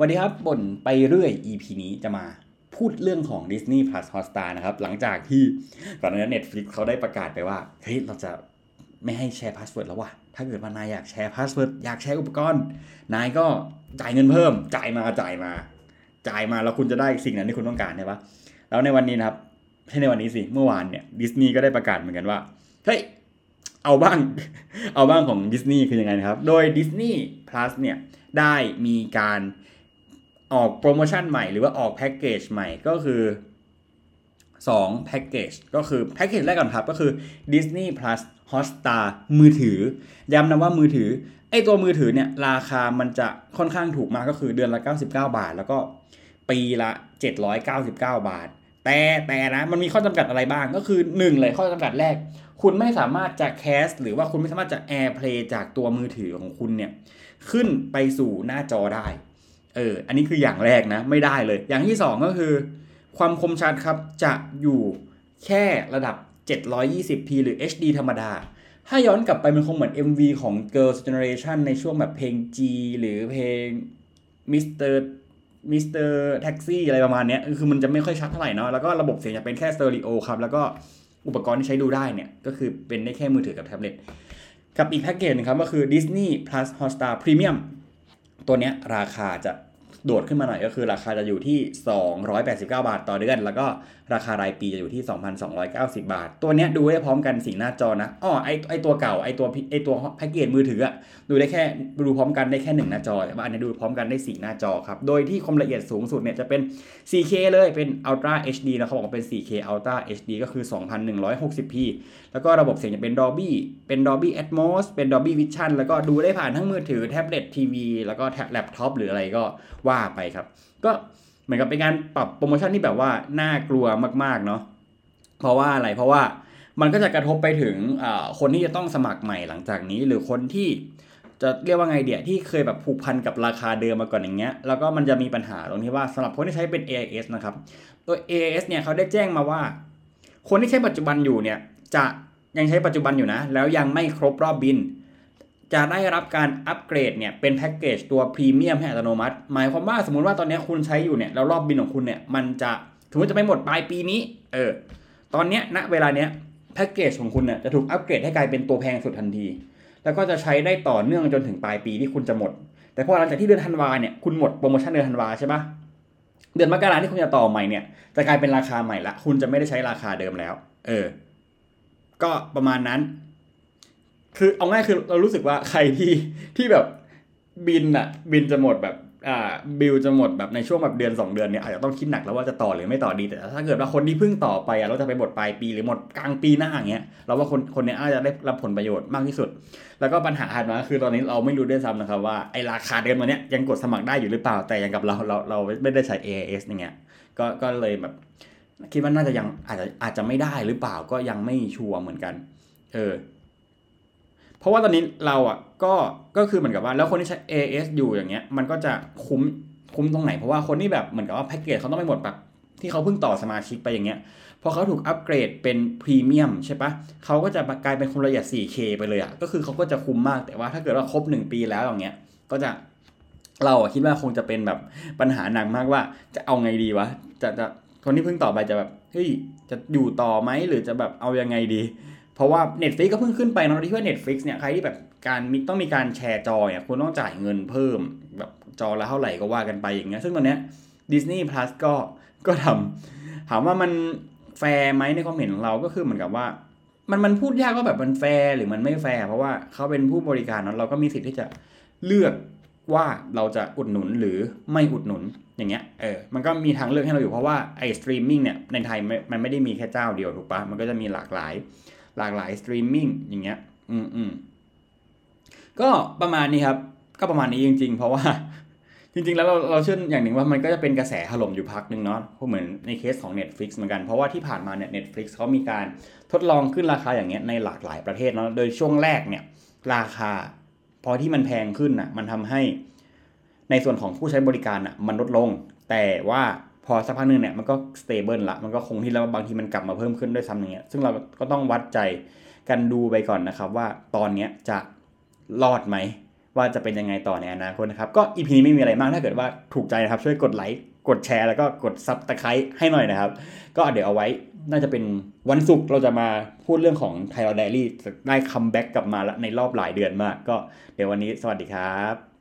วันนี้ครับบ่นไปเรื่อย EP นี้จะมาพูดเรื่องของ Disney Plus Hotstar นะครับ หลังจากที่ก่อนหน้านี้ Netflix เขาได้ประกาศไปว่า เฮ้ย เราจะไม่ให้แชร์ password แล้วว่ะ ถ้าเกิดว่านายอยากแชร์ password อยากแชร์อุปกรณ์ นายก็จ่ายเงินเพิ่ม จ่ายมาจ่ายมา จ่ายมาแล้วคุณจะได้สิ่งนั้นที่คุณต้องการใช่ปะแล้วในวันนี้นะครับใช่ในวันนี้สิ เมื่อวานเนี่ยดิสนีย์ก็ได้ประกาศเหมือนกันว่า เฮ้ย เอาบ้าง เอาบ้างของดิสนีย์คือยังไงนะครับ โดย Disney Plus เนี่ยได้มีการ ออกโปรโมชั่นใหม่หรือว่าออกแพ็กเกจใหม่ก็คือ2แพ็กเกจก็คือแพ็กเกจแรกก่อนครับก็คือ Disney Plus Hotstar มือถือ ย้ำนะว่ามือถือ ไอตัวมือถือเนี่ยราคามันจะค่อนข้างถูกมากก็คือเดือนละ 99 บาท แล้วก็ปีละ 799 บาท แต่แต่นะมันมีข้อจำกัดอะไรบ้างก็คือ 1 เลยข้อจำกัดแรก คุณไม่สามารถจะ cast หรือว่าคุณไม่สามารถจะ AirPlay จากตัวมือถือของคุณเนี่ยขึ้นไปสู่หน้าจอได้ เอออันนี้คืออย่างแรกนะไม่ได้เลย อย่างที่ 2 ก็คือ ความคมชัดครับจะอยู่แค่ระดับ 720p หรือ HD ธรรมดา ถ้าย้อนกลับไปมันคงเหมือน MV ของ Girls' Generation ในช่วงแบบเพลง G หรือเพลง Mr. Mr. Taxi อะไรประมาณนี้คือมันจะไม่ค่อยชัดเท่าไหร่เนาะแล้วก็ระบบเสียงจะเป็นแค่สเตอริโอครับ แล้วก็อุปกรณ์ที่ใช้ดูได้เนี่ย ก็คือเป็นได้แค่มือถือกับแท็บเล็ตกับอีกแพ็กเกจนึงครับ ก็คือ Disney Plus Hotstar Premium ตัวเนี้ยราคาจะ โดดขึ้นมาหน่อยก็คือราคาจะอยู่ที่ 289 บาทต่อเดือน แล้วก็ราคารายปีจะอยู่ที่ 2,290 บาท ตัวเนี้ยดูได้พร้อมกันสีหน้าจอนะอ้อไอไอตัวเก่าไอตัวไอตัวแพ็กเกจมือถืออะดูได้แค่ดูพร้อมกันได้แค่หนึ่งหน้าจอแต่ว่าอันนี้ดูพร้อมกันได้สี่หน้าจอครับโดยที่ความละเอียดสูงสุดเนี่ยจะเป็น 4K เลยเป็น Ultra HD นะเขาบอกว่าเป็น 4K Ultra HD ก็คือ 2160p แล้วก็ระบบเสียงจะเป็น Dolby เป็น Dolby Atmos เป็น Dolby Vision แล้วก็ดูได้ผ่านทั้งมือถือแท็บเล็ตทีวีแล้วก็แท็บแล็ปท็อปหรืออะไรก็ว่าไปครับ ก็เหมือนกับเป็นการปรับโปรโมชั่นที่แบบว่าน่ากลัวมากๆเนาะเพราะว่าอะไรเพราะว่ามันก็จะกระทบไปถึงคนที่จะต้องสมัครใหม่หลังจากนี้ หรือคนที่จะเรียกว่าไงเดียที่เคยแบบผูกพันกับราคาเดิมมาก่อนอย่างเงี้ยแล้วก็มันจะมีปัญหาตรงที่ว่าสำหรับคนที่ใช้เป็น AIS นะครับตัว AIS เนี่ยเขาได้แจ้งมาว่า คนที่ใช้ปัจจุบันอยู่เนี่ยจะยังใช้ปัจจุบันอยู่นะ แล้วยังไม่ครบรอบบิน จะได้รับการอัปเกรดเนี่ยเป็นแพ็กเกจตัวพรีเมียมให้อัตโนมัติ หมายความว่าสมมติว่าตอนนี้คุณใช้อยู่เนี่ยแล้วรอบบินของคุณเนี่ยมันจะถือว่าจะไม่หมดปลายปีนี้ เออ ตอนเนี้ยณเวลาเนี้ยแพ็กเกจของคุณเนี่ยจะถูกอัปเกรดให้กลายเป็นตัวแพงสุดทันที แล้วก็จะใช้ได้ต่อเนื่องจนถึงปลายปีที่คุณจะหมด แต่พอหลังจากที่เดือนธันวาเนี่ยคุณหมดโปรโมชั่นเดือนธันวาใช่ปะเดือนมกราที่คุณจะต่อใหม่เนี่ยจะกลายเป็นราคาใหม่ละ คุณจะไม่ได้ใช้ราคาเดิมแล้ว เออ ก็ประมาณนั้น คือเอาง่ายคือเรารู้สึกว่าใครที่ที่แบบบินอะบินจะหมดแบบอ่าบิลจะหมดแบบในช่วงแบบเดือน 2 เดือนเนี่ยอาจจะต้องคิดหนักแล้วว่าจะต่อหรือไม่ต่อดีแต่ถ้าเกิดว่าคนที่เพิ่งต่อไปอะเราจะไปหมดปลายปีหรือหมดกลางปีหน้าอย่างเงี้ยเราว่าคนคนนี้อาจจะได้รับผลประโยชน์มากที่สุด แล้วก็ปัญหาถัดมาคือตอนนี้เราไม่รู้ด้วยซ้ำนะครับว่าไอราคาเดิมตัวเนี้ยยังกดสมัครได้อยู่หรือเปล่าแต่ย่างกับเราเราเราไม่ได้ใช้ AIS อย่างเงี้ยก็ก็เลยแบบคิดว่าน่าจะยังอาจจะอาจจะไม่ได้หรือเปล่าก็ยังไม่ชัวร์เหมือนกัน เออ ราะว่าตอนนี้เราอะก็ก็คือเหมือนกับว่าแล้วคนที่ใช้ AS อยู่อย่างเงี้ยมันก็จะคุ้มคุ้มตรงไหน เพราะว่าคนที่แบบเหมือนกับว่าแพ็กเกจเขาต้องไปหมดแบบที่เขาเพิ่งต่อสมาชิกไปอย่างเงี้ยพอเขาถูกอัปเกรดเป็นพรีเมียมใช่ปะเขาก็จะกลายเป็นความละเอียด 4K ไปเลยอะก็คือเขาก็จะคุ้มมากแต่ว่าถ้าเกิดว่าครบ 1 ปีแล้วอย่างเงี้ยก็จะเราคิดว่าคงจะเป็นแบบปัญหาหนักมากว่าจะเอาไงดีวะจะจะคนที่เพิ่งต่อไปจะแบบเฮ้ยจะอยู่ต่อไหมหรือจะแบบเอายังไงดี เพราะว่า Netflix ก็เพิ่งขึ้นไปนะที่ว่า Netflix เนี่ยใครที่แบบการมีต้องมีการแชร์จอเนี่ยคุณต้องจ่ายเงินเพิ่มแบบจอละเท่าไหร่ก็ว่ากันไปอย่างเงี้ยซึ่งตอนเนี้ย Disney Plus ก็ก็ทำถามว่ามันแฟร์ไหมในความเห็นของเราก็คือเหมือนกับว่า มันมันพูดยากว่าแบบมันแฟร์หรือมันไม่แฟร์เพราะว่าเขาเป็นผู้บริการเนาะเราก็มีสิทธิ์ที่จะเลือกว่าเราจะอุดหนุนหรือไม่อุดหนุนอย่างเงี้ยเออมันก็มีทางเลือกให้เราอยู่เพราะว่าไอ้สตรีมมิ่งเนี่ยในไทยมันไม่ได้มีแค่เจ้าเดียวถูกปะมันก็จะมีหลากหลาย หลากหลายสตรีมมิ่งอย่างเงี้ย อืมอืมก็ประมาณนี้ครับ ก็ประมาณนี้จริง ๆ เพราะว่า จริง ๆ แล้วเราเราเชื่ออย่างหนึ่งว่ามันก็จะเป็นกระแสถล่มอยู่พักหนึ่งเนาะเพราะเหมือนในเคสของ Netflix เหมือนกัน เพราะว่าที่ผ่านมาเนี่ย Netflix เขามีการทดลองขึ้นราคาอย่างเงี้ยในหลากหลายประเทศเนาะ โดยช่วงแรกเนี่ย ราคา พอที่มันแพงขึ้นอะ มันทำให้ในส่วนของผู้ใช้บริการอะ มันลดลง แต่ว่า พอสักพักหนึ่งเนี่ยมันก็สเตเบิลละมันก็คงที่แล้วบางทีมันกลับมาเพิ่มขึ้นด้วยซ้ำอย่างเงี้ยซึ่งเราก็ต้องวัดใจกันดูไปก่อนนะครับ ว่าตอนเนี้ยจะรอดไหมว่าจะเป็นยังไงต่อในอนาคตนะครับ ก็อีพีนี้ไม่มีอะไรมากถ้าเกิดว่าถูกใจนะครับ ช่วยกดไลค์กดแชร์แล้วก็กดซับตะไคร้ให้หน่อยนะครับ ก็เดี๋ยวเอาไว้น่าจะเป็นวันศุกร์เราจะมาพูดเรื่องของไทย r ไดรี่ได้คัมแบ็กกลับมาล้วในรอบหลายเดือนมาก ก็เดี๋ยววันนี้สวัสดีครับ